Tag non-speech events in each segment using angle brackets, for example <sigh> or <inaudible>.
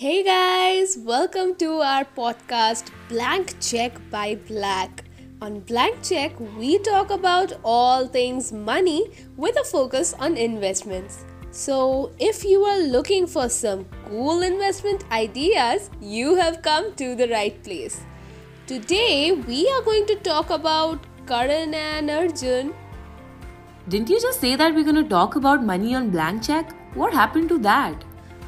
Hey guys, welcome to our podcast Blank Check by Black. On Blank Check, we talk about all things money with a focus on investments. So, if you are looking for some cool investment ideas, you have come to the right place. Today, we are going to talk about Karan and Arjun. Didn't you just say that we're going to talk about money on blank check? What happened to that?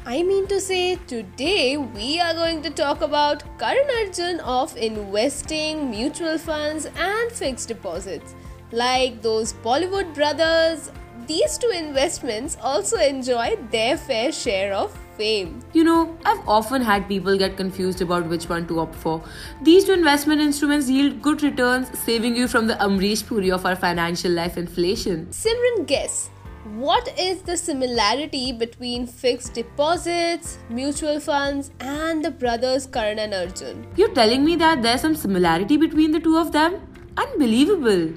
I mean to say, today we are going to talk about Karan Arjun of investing, mutual funds, and fixed deposits. Like those Bollywood brothers, these two investments also enjoy their fair share of fame. You know, I've often had people get confused about which one to opt for. These two investment instruments yield good returns, saving you from the Amrish Puri of our financial life inflation. Simran, guess what is the similarity between fixed deposits, mutual funds, and the brothers Karan and Arjun? You're telling me that there's some similarity between the two of them? Unbelievable.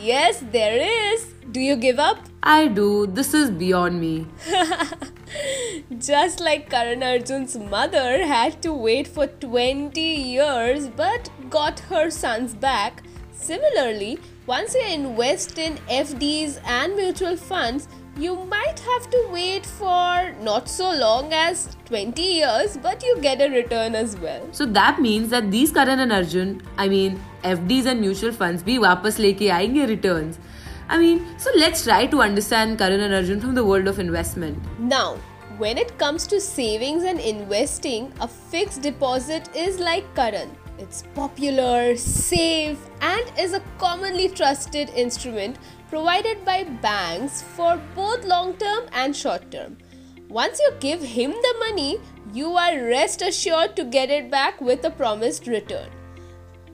Yes, there is. Do you give up? I do. This is beyond me. <laughs> Just like Karan Arjun's mother had to wait for 20 years but got her sons back, similarly, once you invest in FDs and mutual funds, you might have to wait for not so long as 20 years, but you get a return as well. So that means that these Karan and Arjun, I mean FDs and mutual funds, be wapas leke aayenge returns. I mean, so let's try to understand Karan and Arjun from the world of investment. Now, when it comes to savings and investing, a fixed deposit is like Karan it's popular, safe, and is a commonly trusted instrument provided by banks for both long term and short term. Once you give him the money, you are rest assured to get it back with a promised return.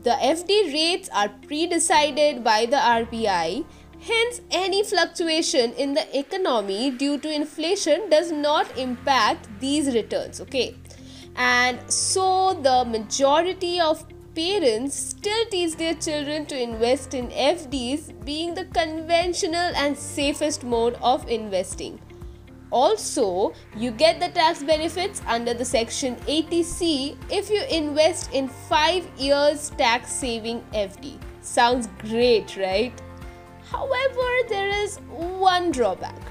The FD rates are pre decided by the RBI, hence, any fluctuation in the economy due to inflation does not impact these returns. Okay, and so the majority of parents still teach their children to invest in FDs, being the conventional and safest mode of investing. Also, you get the tax benefits under the section 80C if you invest in 5 years tax saving FD. Sounds great, right? However, there is one drawback.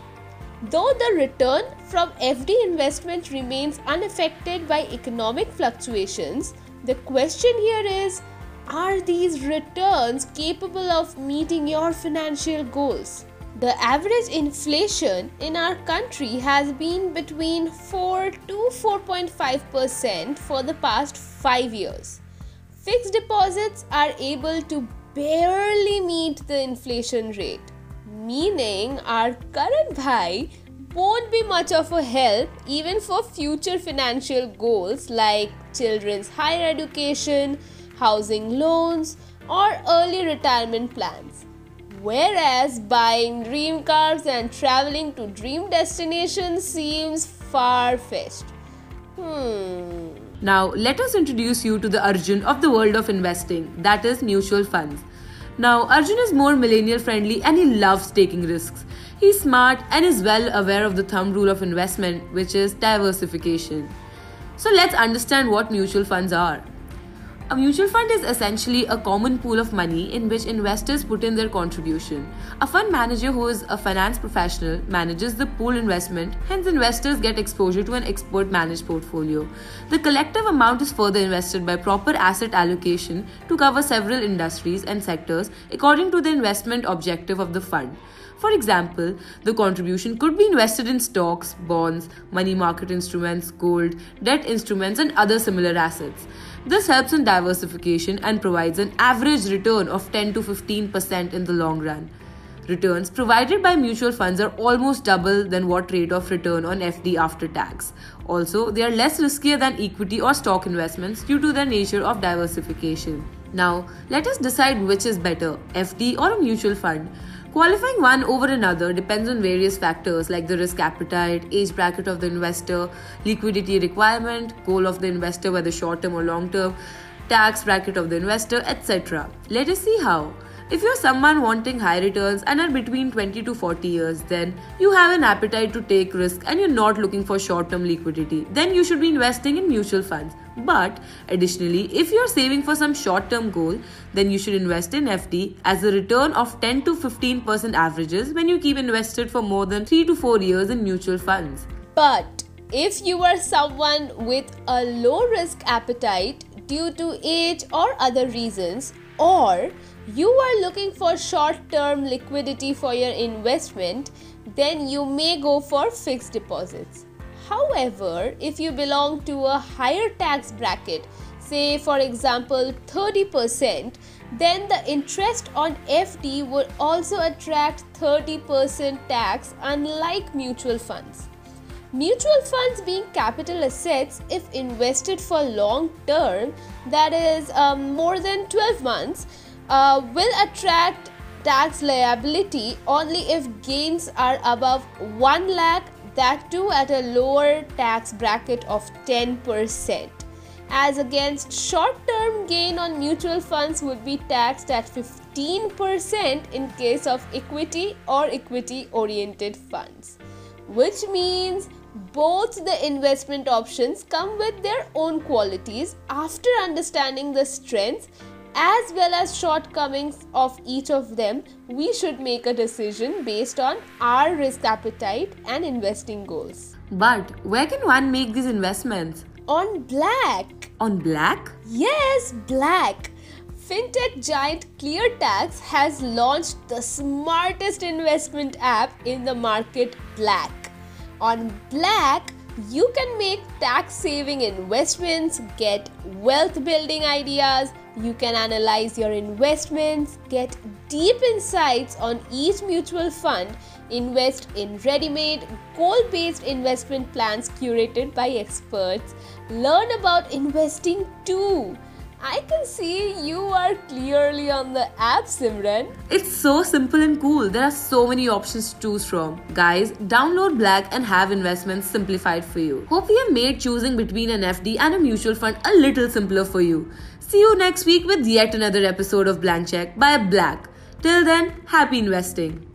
Though the return from FD investment remains unaffected by economic fluctuations, the question here is are these returns capable of meeting your financial goals? The average inflation in our country has been between 4 to 4.5% for the past 5 years. Fixed deposits are able to barely meet the inflation rate meaning our Karan bhai won't be much of a help even for future financial goals like children's higher education, housing loans, or early retirement plans. Whereas buying dream cars and traveling to dream destinations seems far fetched. Hmm. Now, let us introduce you to the Arjun of the world of investing, that is, mutual funds. Now, Arjun is more millennial friendly and he loves taking risks. He's smart and is well aware of the thumb rule of investment, which is diversification. So, let's understand what mutual funds are. A mutual fund is essentially a common pool of money in which investors put in their contribution. A fund manager who is a finance professional manages the pool investment, hence, investors get exposure to an expert managed portfolio. The collective amount is further invested by proper asset allocation to cover several industries and sectors according to the investment objective of the fund. For example, the contribution could be invested in stocks, bonds, money market instruments, gold, debt instruments, and other similar assets. This helps in diversification and provides an average return of 10 to 15% in the long run. Returns provided by mutual funds are almost double than what rate of return on FD after tax. Also, they are less riskier than equity or stock investments due to their nature of diversification. Now, let us decide which is better, FD or a mutual fund. Qualifying one over another depends on various factors like the risk appetite, age bracket of the investor, liquidity requirement, goal of the investor whether short term or long term, tax bracket of the investor, etc. Let us see how. If you're someone wanting high returns and are between 20 to 40 years, then you have an appetite to take risk and you're not looking for short term liquidity, then you should be investing in mutual funds. But additionally, if you're saving for some short term goal, then you should invest in FD as a return of 10 to 15% averages when you keep invested for more than 3 to 4 years in mutual funds. But if you are someone with a low risk appetite due to age or other reasons, or you are looking for short term liquidity for your investment, then you may go for fixed deposits. However, if you belong to a higher tax bracket, say for example 30%, then the interest on FD would also attract 30% tax unlike mutual funds. Mutual funds being capital assets, if invested for long term, that is um, more than 12 months, uh, will attract tax liability only if gains are above 1 lakh that too at a lower tax bracket of 10% as against short term gain on mutual funds would be taxed at 15% in case of equity or equity oriented funds which means both the investment options come with their own qualities after understanding the strengths as well as shortcomings of each of them, we should make a decision based on our risk appetite and investing goals. But where can one make these investments? On Black. On Black? Yes, Black. Fintech giant ClearTax has launched the smartest investment app in the market, Black. On Black, you can make tax saving investments, get wealth building ideas, you can analyze your investments, get deep insights on each mutual fund, invest in ready made, goal based investment plans curated by experts, learn about investing too. I can see you are clearly on the app, Simran. It's so simple and cool. There are so many options to choose from. Guys, download Black and have investments simplified for you. Hope we have made choosing between an FD and a mutual fund a little simpler for you. See you next week with yet another episode of Blank Check by Black. Till then, happy investing.